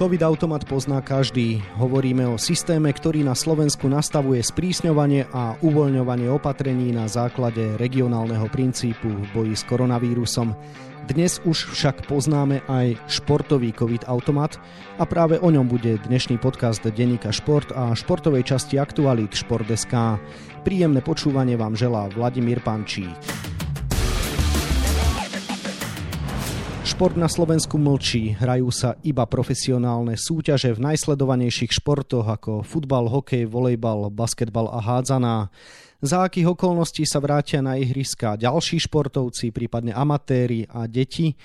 COVID automat pozná každý. Hovoríme o systéme, ktorý na Slovensku nastavuje sprísňovanie a uvoľňovanie opatrení na základe regionálneho princípu v boji s koronavírusom. Dnes už však poznáme aj športový COVID automat a práve o ňom bude dnešný podcast Denika Šport a športovej časti Aktualit Šport.sk. Príjemné počúvanie vám želá Vladimír Pančík. Šport na Slovensku mlčí, hrajú sa iba profesionálne súťaže v najsledovanejších športoch ako futbal, hokej, volejbal, basketbal a hádzaná. Za akých okolností sa vrátia na ihriska ďalší športovci, prípadne amatéri a deti?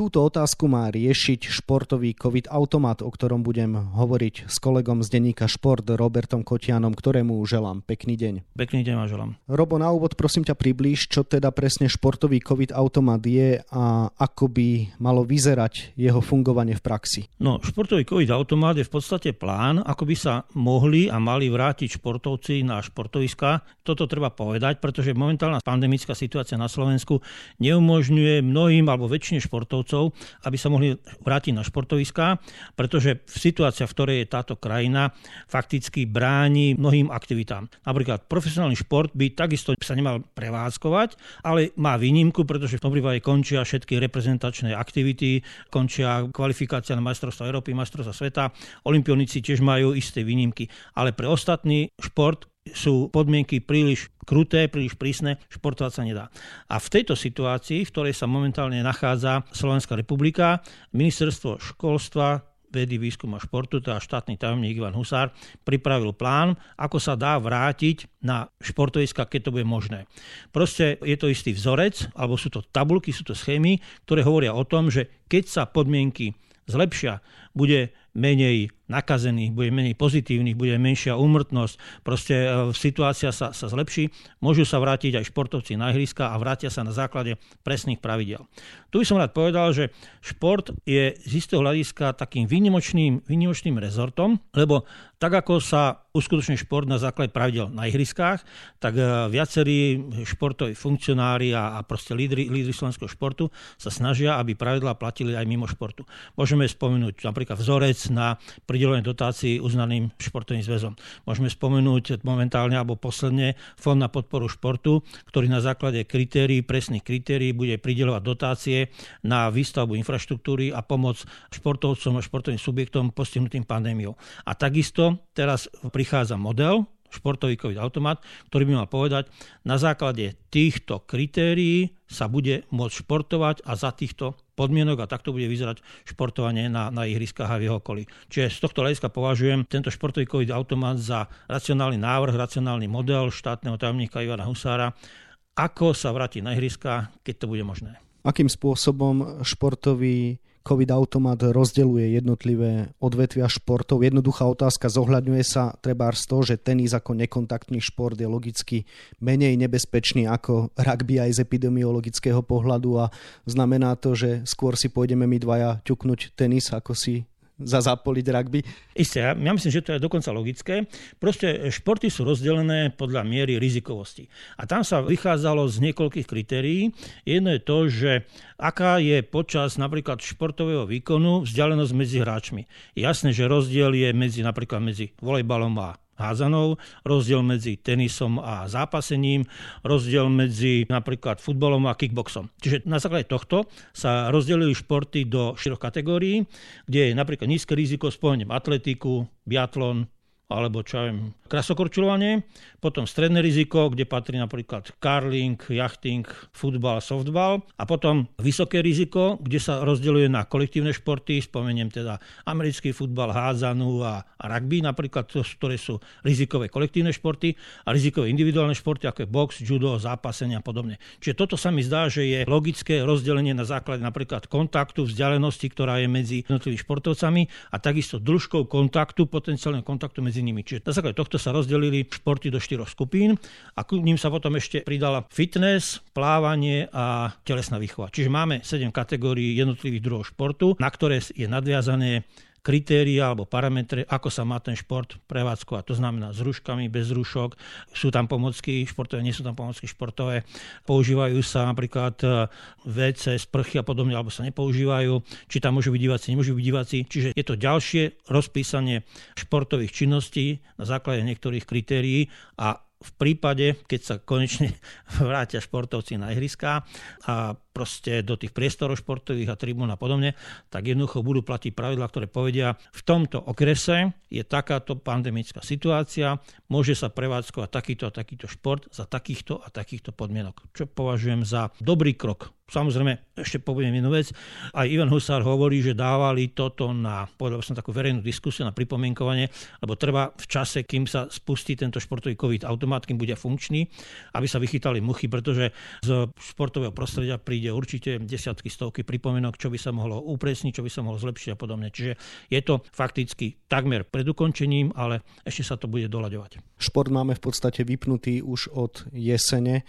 Túto otázku má riešiť športový COVID automat, o ktorom budem hovoriť s kolegom z denníka Šport Robertom Kotianom, ktorému želám pekný deň. Pekný deň vám želám. Robo, na úvod prosím ťa priblíž, čo teda presne športový COVID automat je a ako by malo vyzerať jeho fungovanie v praxi. No, športový COVID automat je v podstate plán, ako by sa mohli a mali vrátiť športovci na športoviska. Toto treba povedať, pretože momentálna pandemická situácia na Slovensku neumožňuje mnohým alebo väčšine športovcov športovcov, aby sa mohli vrátiť na športoviská, pretože v situácii, v ktorej je táto krajina, fakticky bráni mnohým aktivitám. Napríklad profesionálny šport by takisto sa nemal prevádzkovať, ale má výnimku, pretože v tom prípade končia všetky reprezentačné aktivity, končia kvalifikácia na majstrovstvo Európy, majstrovstvo sveta, olimpionici tiež majú isté výnimky. Ale pre ostatný šport sú podmienky príliš kruté, príliš prísne, športovať sa nedá. A v tejto situácii, v ktorej sa momentálne nachádza Slovenská republika, ministerstvo školstva, vedy, výskum a športu, teda štátny tajomník Ivan Husár, pripravil plán, ako sa dá vrátiť na športoviska, keď to bude možné. Proste je to istý vzorec, alebo sú to tabulky, sú to schémy, ktoré hovoria o tom, že keď sa podmienky zlepšia, bude menej nakazených, bude menej pozitívnych, bude menšia úmrtnosť, proste e, situácia sa, sa zlepší, môžu sa vrátiť aj športovci na ihriska a vrátia sa na základe presných pravidel. Tu by som rád povedal, že šport je z istého hľadiska takým výnimočným, výnimočným rezortom, lebo tak ako sa uskutočne šport na základe pravidel na ihriskách, tak e, viacerí športoví funkcionári a, a proste lídry, lídry slovenského športu sa snažia, aby pravidlá platili aj mimo športu. Môžeme spomenúť napríklad vzorec na pridelenie dotácií uznaným športovým zväzom. Môžeme spomenúť momentálne alebo posledne Fond na podporu športu, ktorý na základe kritérií, presných kritérií bude pridelovať dotácie na výstavbu infraštruktúry a pomoc športovcom a športovým subjektom postihnutým pandémiou. A takisto teraz prichádza model, športový COVID automat, ktorý by mal povedať, na základe týchto kritérií sa bude môcť športovať a za týchto podmienok a takto bude vyzerať športovanie na, na ihriskách a v jeho okolí. Čiže z tohto hľadiska považujem tento športový COVID automat za racionálny návrh, racionálny model štátneho tajomníka Ivana Husára, ako sa vrátiť na ihriska, keď to bude možné. Akým spôsobom športový COVID automat rozdeluje jednotlivé odvetvia športov. Jednoduchá otázka, zohľadňuje sa treba z toho, že tenis ako nekontaktný šport je logicky menej nebezpečný ako rugby aj z epidemiologického pohľadu a znamená to, že skôr si pôjdeme my dvaja ťuknúť tenis, ako si za zapoliť rugby? Isté, ja, myslím, že to je dokonca logické. Proste športy sú rozdelené podľa miery rizikovosti. A tam sa vychádzalo z niekoľkých kritérií. Jedno je to, že aká je počas napríklad športového výkonu vzdialenosť medzi hráčmi. Jasné, že rozdiel je medzi napríklad medzi volejbalom a hádzanou, rozdiel medzi tenisom a zápasením, rozdiel medzi napríklad futbalom a kickboxom. Čiže na základe tohto sa rozdelili športy do štyroch kategórií, kde je napríklad nízke riziko spomeniem atletiku, biatlon, alebo čo viem, krasokorčulovanie, potom stredné riziko, kde patrí napríklad karling, jachting, futbal, softball a potom vysoké riziko, kde sa rozdeľuje na kolektívne športy, spomeniem teda americký futbal, hádzanú a, rugby napríklad, to, ktoré sú rizikové kolektívne športy a rizikové individuálne športy, ako je box, judo, zápasenie a podobne. Čiže toto sa mi zdá, že je logické rozdelenie na základe napríklad kontaktu, vzdialenosti, ktorá je medzi jednotlivými športovcami a takisto dĺžkou kontaktu, potenciálneho kontaktu medzi nimi. Čiže na základe tohto sa rozdelili športy do štyroch skupín a k ním sa potom ešte pridala fitness, plávanie a telesná výchova. Čiže máme 7 kategórií jednotlivých druhov športu, na ktoré je nadviazané kritéria alebo parametre, ako sa má ten šport prevádzkovať. To znamená s ruškami, bez rušok, sú tam pomocky športové, nie sú tam pomocky športové, používajú sa napríklad WC, sprchy a podobne, alebo sa nepoužívajú, či tam môžu byť diváci, nemôžu byť diváci. Čiže je to ďalšie rozpísanie športových činností na základe niektorých kritérií a v prípade, keď sa konečne vrátia športovci na ihriská a proste do tých priestorov športových a tribún a podobne, tak jednoducho budú platiť pravidlá, ktoré povedia, v tomto okrese je takáto pandemická situácia, môže sa prevádzkovať takýto a takýto šport za takýchto a takýchto podmienok, čo považujem za dobrý krok. Samozrejme, ešte poviem jednu vec. Aj Ivan Husár hovorí, že dávali toto na, povedal som takú verejnú diskusiu, na pripomienkovanie, lebo treba v čase, kým sa spustí tento športový COVID automat, kým bude funkčný, aby sa vychytali muchy, pretože z športového prostredia pri príde určite desiatky, stovky pripomienok, čo by sa mohlo upresniť, čo by sa mohlo zlepšiť a podobne. Čiže je to fakticky takmer pred ukončením, ale ešte sa to bude doľaďovať. Šport máme v podstate vypnutý už od jesene.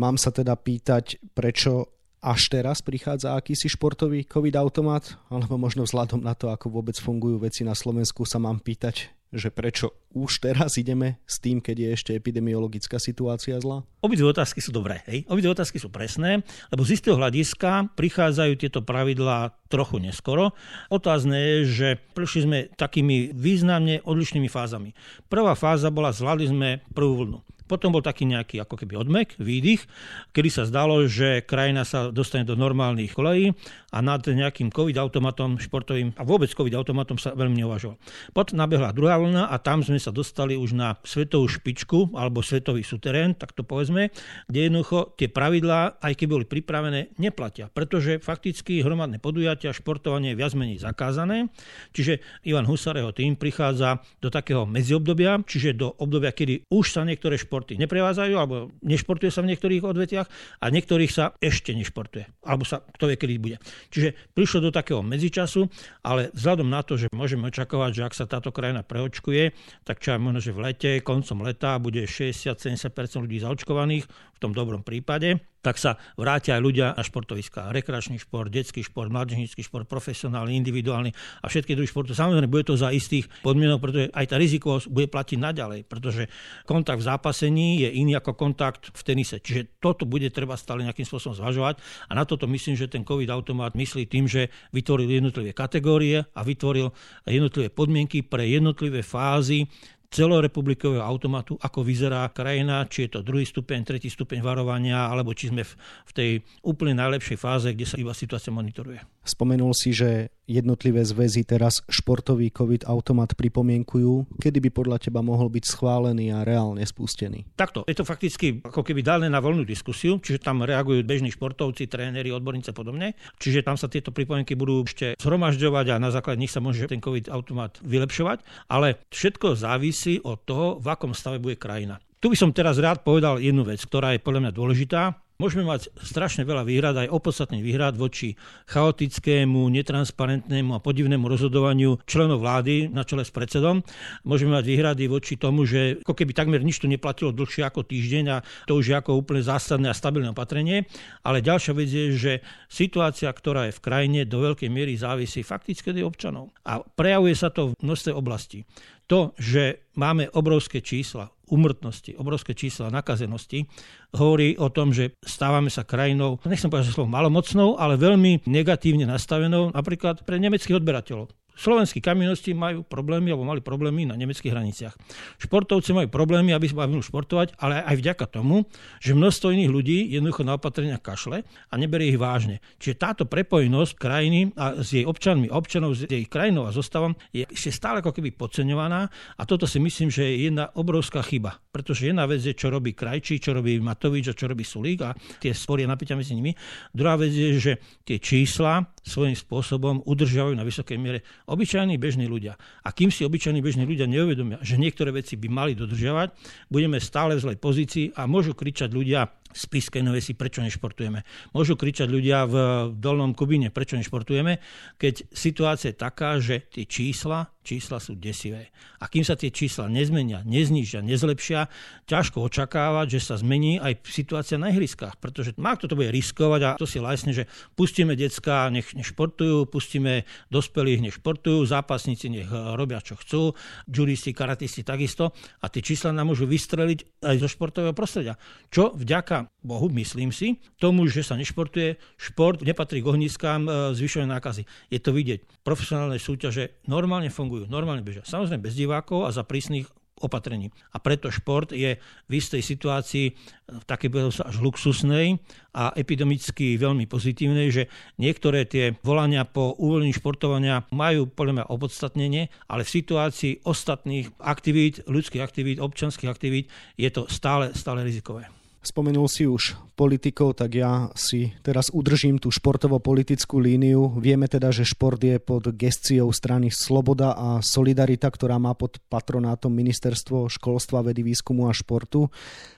Mám sa teda pýtať, prečo až teraz prichádza akýsi športový COVID-automat, alebo možno vzhľadom na to, ako vôbec fungujú veci na Slovensku, sa mám pýtať, že prečo už teraz ideme s tým, keď je ešte epidemiologická situácia zlá? Obidve otázky sú dobré, hej? Obidve otázky sú presné, lebo z istého hľadiska prichádzajú tieto pravidlá trochu neskoro. Otázne je, že prišli sme takými významne odlišnými fázami. Prvá fáza bola, zvládli sme prvú vlnu. Potom bol taký nejaký ako keby odmek, výdych, kedy sa zdalo, že krajina sa dostane do normálnych kolejí a nad nejakým COVID-automatom športovým a vôbec COVID-automatom sa veľmi neuvažoval. Potom nabehla druhá vlna a tam sme sa dostali už na svetovú špičku alebo svetový suterén, tak to povedzme, kde jednoducho tie pravidlá, aj keď boli pripravené, neplatia, pretože fakticky hromadné podujatia, športovanie je viac menej zakázané. Čiže Ivan Husareho tým prichádza do takého medziobdobia, čiže do obdobia, kedy už sa niektoré športy športy neprevádzajú, alebo nešportuje sa v niektorých odvetiach a niektorých sa ešte nešportuje. Alebo sa kto vie, kedy bude. Čiže prišlo do takého medzičasu, ale vzhľadom na to, že môžeme očakávať, že ak sa táto krajina preočkuje, tak čo možno, že v lete, koncom leta bude 60-70% ľudí zaočkovaných, v tom dobrom prípade, tak sa vrátia aj ľudia na športoviska. Rekreačný šport, detský šport, mládežnícky šport, profesionálny, individuálny a všetky druhy športu. Samozrejme, bude to za istých podmienok, pretože aj tá rizikovosť bude platiť naďalej, pretože kontakt v zápasení je iný ako kontakt v tenise. Čiže toto bude treba stále nejakým spôsobom zvažovať a na toto myslím, že ten COVID automat myslí tým, že vytvoril jednotlivé kategórie a vytvoril jednotlivé podmienky pre jednotlivé fázy celorepublikového automatu, ako vyzerá krajina, či je to druhý stupeň, tretí stupeň varovania, alebo či sme v, tej úplne najlepšej fáze, kde sa iba situácia monitoruje. Spomenul si, že jednotlivé zväzy teraz športový COVID automat pripomienkujú. Kedy by podľa teba mohol byť schválený a reálne spustený? Takto, je to fakticky ako keby dané na voľnú diskusiu, čiže tam reagujú bežní športovci, tréneri, odborníci a podobne. Čiže tam sa tieto pripomienky budú ešte zhromažďovať a na základe nich sa môže ten COVID automat vylepšovať. Ale všetko závisí od toho, v akom stave bude krajina. Tu by som teraz rád povedal jednu vec, ktorá je podľa mňa dôležitá. Môžeme mať strašne veľa výhrad, aj opodstatný výhrad voči chaotickému, netransparentnému a podivnému rozhodovaniu členov vlády na čele s predsedom. Môžeme mať výhrady voči tomu, že ako keby takmer nič tu neplatilo dlhšie ako týždeň a to už je ako úplne zásadné a stabilné opatrenie. Ale ďalšia vec je, že situácia, ktorá je v krajine, do veľkej miery závisí fakticky od občanov. A prejavuje sa to v množstve oblastí. To, že máme obrovské čísla umrtnosti, obrovské čísla nakazenosti, hovorí o tom, že stávame sa krajinou, nechcem povedať, že slovo malomocnou, ale veľmi negatívne nastavenou napríklad pre nemeckých odberateľov. Slovenskí kamionosti majú problémy, alebo mali problémy na nemeckých hraniciach. Športovci majú problémy, aby sa mohli športovať, ale aj vďaka tomu, že množstvo iných ľudí jednoducho na opatrenia kašle a neberie ich vážne. Čiže táto prepojenosť krajiny a s jej občanmi, občanov s jej krajinou a zostavom je ešte stále ako keby podceňovaná a toto si myslím, že je jedna obrovská chyba. Pretože jedna vec je, čo robí Krajčí, čo robí Matovič a čo robí Sulík a tie spory napätia medzi nimi. Druhá vec je, že tie čísla svojím spôsobom udržiavajú na vysokej miere obyčajní bežní ľudia. A kým si obyčajní bežní ľudia neuvedomia, že niektoré veci by mali dodržiavať, budeme stále v zlej pozícii a môžu kričať ľudia Spiskej Novej si, prečo nešportujeme. Môžu kričať ľudia v Dolnom Kubine, prečo nešportujeme, keď situácia je taká, že tie čísla, čísla sú desivé. A kým sa tie čísla nezmenia, neznižia, nezlepšia, ťažko očakávať, že sa zmení aj situácia na ihriskách, pretože má kto to bude riskovať a to si lajsne, že pustíme decka, nech, nech športujú, pustíme dospelých, nech športujú, zápasníci nech robia, čo chcú, juristi, karatisti takisto a tie čísla nám môžu vystreliť aj zo športového prostredia. Čo vďaka Bohu, myslím si, tomu, že sa nešportuje, šport nepatrí k ohniskám e, zvyšovania nákazy. Je to vidieť. Profesionálne súťaže normálne fungujú, normálne bežia. Samozrejme bez divákov a za prísnych opatrení. A preto šport je v istej situácii v takej až luxusnej a epidemicky veľmi pozitívnej, že niektoré tie volania po uvoľnení športovania majú podľa mňa opodstatnenie, ale v situácii ostatných aktivít, ľudských aktivít, občanských aktivít je to stále, stále rizikové. Spomenul si už politikov, tak ja si teraz udržím tú športovo-politickú líniu. Vieme teda, že šport je pod gestiou strany Sloboda a Solidarita, ktorá má pod patronátom Ministerstvo školstva, vedy, výskumu a športu.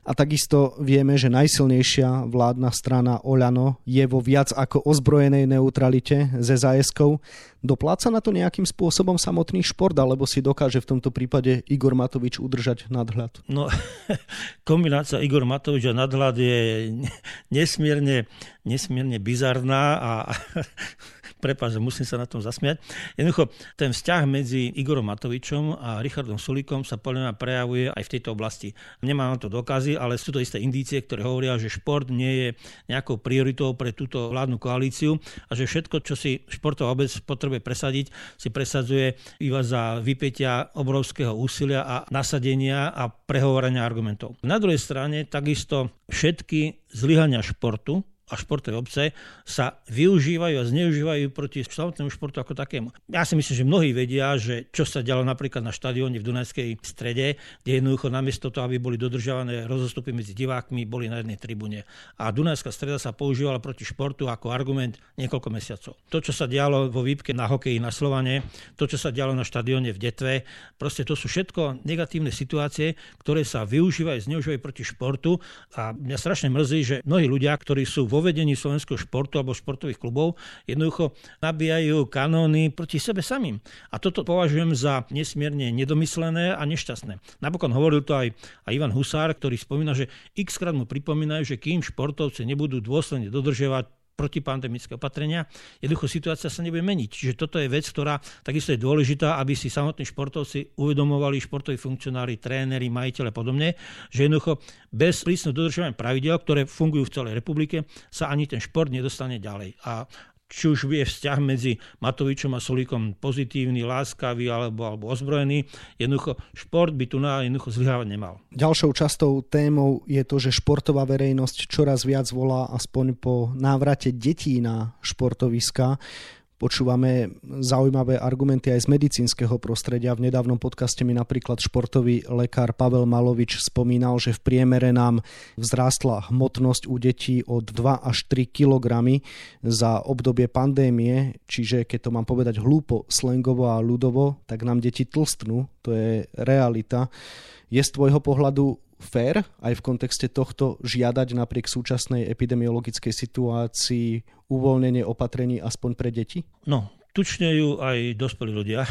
A takisto vieme, že najsilnejšia vládna strana Oľano je vo viac ako ozbrojenej neutralite ze zájeskov. Dopláca na to nejakým spôsobom samotný šport, alebo si dokáže v tomto prípade Igor Matovič udržať nadhľad? No, kombinácia Igor Matovič a nadhľad je nesmierne, nesmierne bizarná a prepáč, musím sa na tom zasmiať. Jednoducho, ten vzťah medzi Igorom Matovičom a Richardom Sulíkom sa podľa mňa prejavuje aj v tejto oblasti. Nemám na to dokazy, ale sú to isté indície, ktoré hovoria, že šport nie je nejakou prioritou pre túto vládnu koalíciu a že všetko, čo si športová obec potrebuje presadiť, si presadzuje iba za vypetia obrovského úsilia a nasadenia a prehovorenia argumentov. Na druhej strane takisto všetky zlyhania športu, a športové obce sa využívajú a zneužívajú proti samotnému športu ako takému. Ja si myslím, že mnohí vedia, že čo sa dialo napríklad na štadióne v Dunajskej strede, kde jednoducho namiesto toho, aby boli dodržiavané rozostupy medzi divákmi, boli na jednej tribúne. A Dunajská streda sa používala proti športu ako argument niekoľko mesiacov. To, čo sa dialo vo výpke na hokeji na Slovane, to, čo sa dialo na štadióne v Detve, proste to sú všetko negatívne situácie, ktoré sa využívajú, zneužívajú proti športu a mňa strašne mrzí, že mnohí ľudia, ktorí sú vo vedení slovenského športu alebo športových klubov jednoducho nabíjajú kanóny proti sebe samým. A toto považujem za nesmierne nedomyslené a nešťastné. Napokon hovoril to aj, aj Ivan Husár, ktorý spomína, že x krát mu pripomínajú, že kým športovci nebudú dôsledne dodržiavať protipandemické opatrenia, jednoducho situácia sa nebude meniť. Čiže toto je vec, ktorá takisto je dôležitá, aby si samotní športovci uvedomovali, športoví funkcionári, tréneri, majiteľe a podobne, že jednoducho bez prísneho dodržovania pravidel, ktoré fungujú v celej republike, sa ani ten šport nedostane ďalej. A či už je vzťah medzi Matovičom a Solíkom pozitívny, láskavý alebo, alebo ozbrojený. Jednoducho šport by tu na jednoducho zlyhávať nemal. Ďalšou častou témou je to, že športová verejnosť čoraz viac volá aspoň po návrate detí na športoviska. Počúvame zaujímavé argumenty aj z medicínskeho prostredia. V nedávnom podcaste mi napríklad športový lekár Pavel Malovič spomínal, že v priemere nám vzrástla hmotnosť u detí od 2 až 3 kg za obdobie pandémie, čiže keď to mám povedať hlúpo, slengovo a ľudovo, tak nám deti tlstnú, to je realita. Je z tvojho pohľadu fér aj v kontexte tohto žiadať napriek súčasnej epidemiologickej situácii uvoľnenie opatrení aspoň pre deti? No, tučnejú aj dospelí ľudia,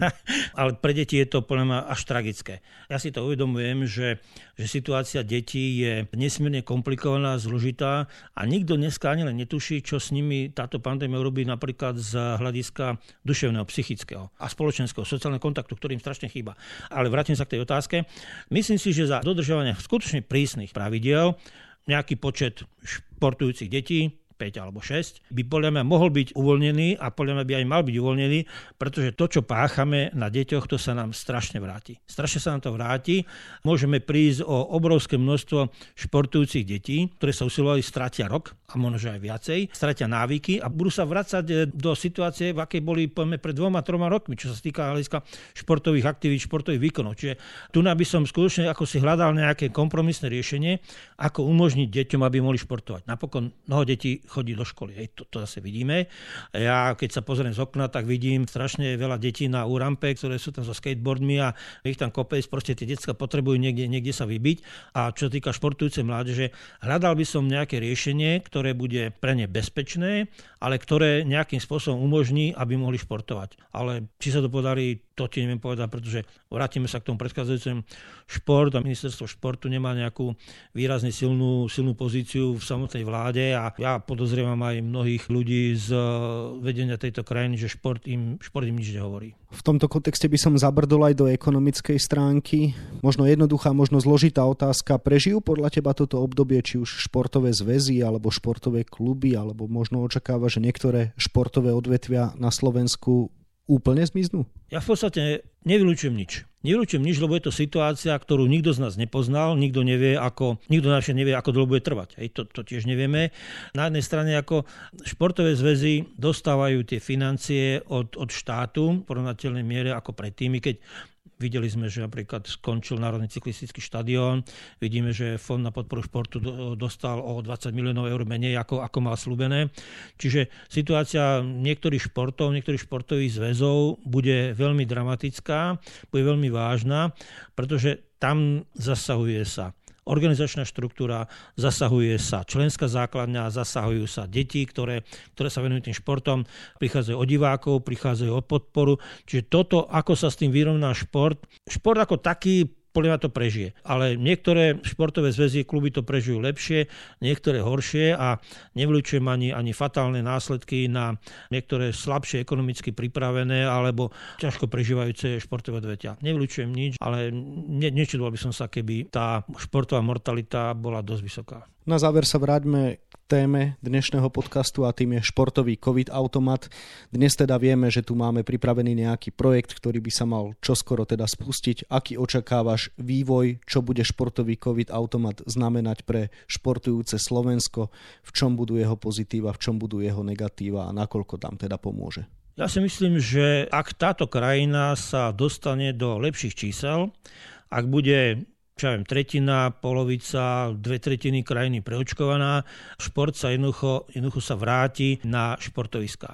ale pre deti je to podľa mňa až tragické. Ja si to uvedomujem, že, že situácia detí je nesmierne komplikovaná, zložitá a nikto dneska ani len netuší, čo s nimi táto pandémia robí napríklad z hľadiska duševného, psychického a spoločenského, sociálneho kontaktu, ktorým strašne chýba. Ale vrátim sa k tej otázke. Myslím si, že za dodržovanie skutočne prísnych pravidiel nejaký počet športujúcich detí, 5 alebo 6, by podľa mňa mohol byť uvoľnený a podľa mňa by aj mal byť uvoľnený, pretože to, čo páchame na deťoch, to sa nám strašne vráti. Strašne sa nám to vráti. Môžeme prísť o obrovské množstvo športujúcich detí, ktoré sa usilovali, stratia rok a možno aj viacej, stratia návyky a budú sa vrácať e, do situácie, v akej boli povedzme, pred dvoma, troma rokmi, čo sa týka hľadiska športových aktivít, športových výkonov. Čiže tu by som skutočne ako si hľadal nejaké kompromisné riešenie, ako umožniť deťom, aby mohli športovať. Napokon mnoho detí chodí do školy. Hej, to, to zase vidíme. Ja keď sa pozriem z okna, tak vidím strašne veľa detí na úrampe, ktoré sú tam so skateboardmi a ich tam kopec, proste tie detská potrebujú niekde, niekde sa vybiť. A čo týka športujúcej mládeže, hľadal by som nejaké riešenie, ktoré bude pre ne bezpečné, ale ktoré nejakým spôsobom umožní, aby mohli športovať. Ale či sa to podarí, to ti neviem povedať, pretože vrátime sa k tomu predchádzajúcemu šport a ministerstvo športu nemá nejakú výrazne silnú, silnú pozíciu v samotnej vláde a ja podozrievam aj mnohých ľudí z vedenia tejto krajiny, že šport im, šport im nič nehovorí. V tomto kontexte by som zabrdol aj do ekonomickej stránky. Možno jednoduchá, možno zložitá otázka. Prežijú podľa teba toto obdobie či už športové zväzy alebo športové kluby, alebo možno očakáva, že niektoré športové odvetvia na Slovensku úplne zmiznú? Ja v podstate nevylučujem nič. Nevylučujem nič, lebo je to situácia, ktorú nikto z nás nepoznal, nikto nevie, ako, nikto našie nevie, ako dlho bude trvať. Hej, to, to tiež nevieme. Na jednej strane ako športové zväzy dostávajú tie financie od, od štátu v porovnateľnej miere ako predtým, keď Videli sme, že napríklad skončil Národný cyklistický štadión. Vidíme, že Fond na podporu športu dostal o 20 miliónov eur menej, ako, ako mal slúbené. Čiže situácia niektorých športov, niektorých športových zväzov bude veľmi dramatická, bude veľmi vážna, pretože tam zasahuje sa organizačná štruktúra, zasahuje sa členská základňa, zasahujú sa deti, ktoré, ktoré sa venujú tým športom, prichádzajú od divákov, prichádzajú o podporu. Čiže toto, ako sa s tým vyrovná šport, šport ako taký podľa mňa to prežije. Ale niektoré športové zväzy, kluby to prežijú lepšie, niektoré horšie a nevylučujem ani, ani fatálne následky na niektoré slabšie ekonomicky pripravené alebo ťažko prežívajúce športové odvetia. Nevylučujem nič, ale ne, nečudoval by som sa, keby tá športová mortalita bola dosť vysoká. Na záver sa vráťme k téme dnešného podcastu a tým je športový COVID automat. Dnes teda vieme, že tu máme pripravený nejaký projekt, ktorý by sa mal čoskoro teda spustiť. Aký očakávaš vývoj, čo bude športový COVID automat znamenať pre športujúce Slovensko, v čom budú jeho pozitíva, v čom budú jeho negatíva a nakoľko tam teda pomôže? Ja si myslím, že ak táto krajina sa dostane do lepších čísel, ak bude čo ja viem, tretina, polovica, dve tretiny krajiny preočkovaná, šport sa jednoducho, jednoducho sa vráti na športoviská.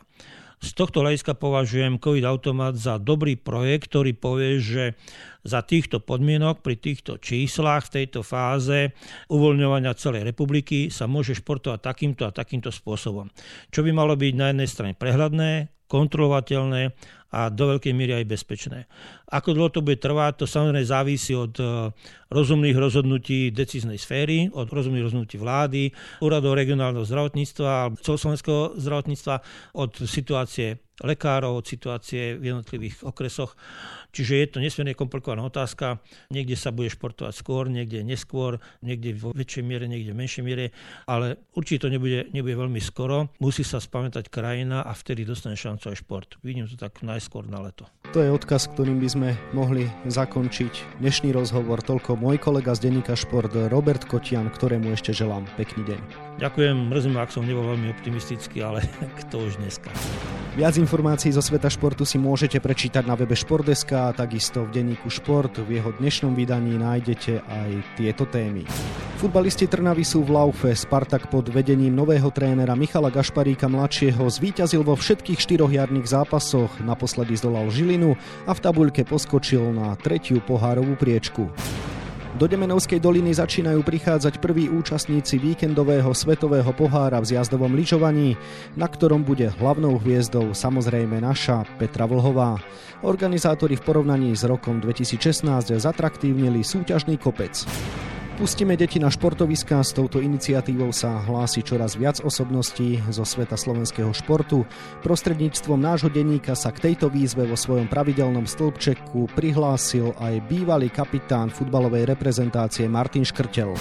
Z tohto hľadiska považujem COVID automat za dobrý projekt, ktorý povie, že za týchto podmienok, pri týchto číslach, v tejto fáze uvoľňovania celej republiky sa môže športovať takýmto a takýmto spôsobom. Čo by malo byť na jednej strane prehľadné, kontrolovateľné a do veľkej miery aj bezpečné. Ako dlho to bude trvať, to samozrejme závisí od e, rozumných rozhodnutí decíznej sféry, od rozumných rozhodnutí vlády, úradov regionálneho zdravotníctva a celoslovenského zdravotníctva, od situácie lekárov, od situácie v jednotlivých okresoch. Čiže je to nesmierne komplikovaná otázka. Niekde sa bude športovať skôr, niekde neskôr, niekde vo väčšej miere, niekde v menšej miere, ale určite to nebude, nebude veľmi skoro. Musí sa spamätať krajina a vtedy dostane šancu aj šport. Vidím to tak najskôr na leto. To je odkaz, ktorým by sme mohli zakončiť dnešný rozhovor. Toľko môj kolega z denníka Šport Robert Kotian, ktorému ešte želám pekný deň. Ďakujem, mrzím, ak som nebol veľmi optimistický, ale kto už dneska. Viac informácií zo sveta športu si môžete prečítať na webe Športeska a takisto v denníku Šport. V jeho dnešnom vydaní nájdete aj tieto témy. Futbalisti Trnavy sú v laufe. Spartak pod vedením nového trénera Michala Gašparíka mladšieho zvíťazil vo všetkých štyroch jarných zápasoch. Naposledy zdolal Žilinu a v tabuľke poskočil na tretiu pohárovú priečku. Do Demenovskej doliny začínajú prichádzať prví účastníci víkendového svetového pohára v zjazdovom lyžovaní, na ktorom bude hlavnou hviezdou samozrejme naša Petra Vlhová. Organizátori v porovnaní s rokom 2016 zatraktívnili súťažný kopec. Pustíme deti na športoviská, s touto iniciatívou sa hlási čoraz viac osobností zo sveta slovenského športu. Prostredníctvom nášho denníka sa k tejto výzve vo svojom pravidelnom stĺpčeku prihlásil aj bývalý kapitán futbalovej reprezentácie Martin Škrtel.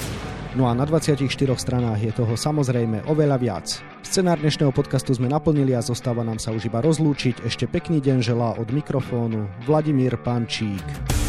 No a na 24 stranách je toho samozrejme oveľa viac. Scenár dnešného podcastu sme naplnili a zostáva nám sa už iba rozlúčiť. Ešte pekný deň želá od mikrofónu Vladimír Pančík.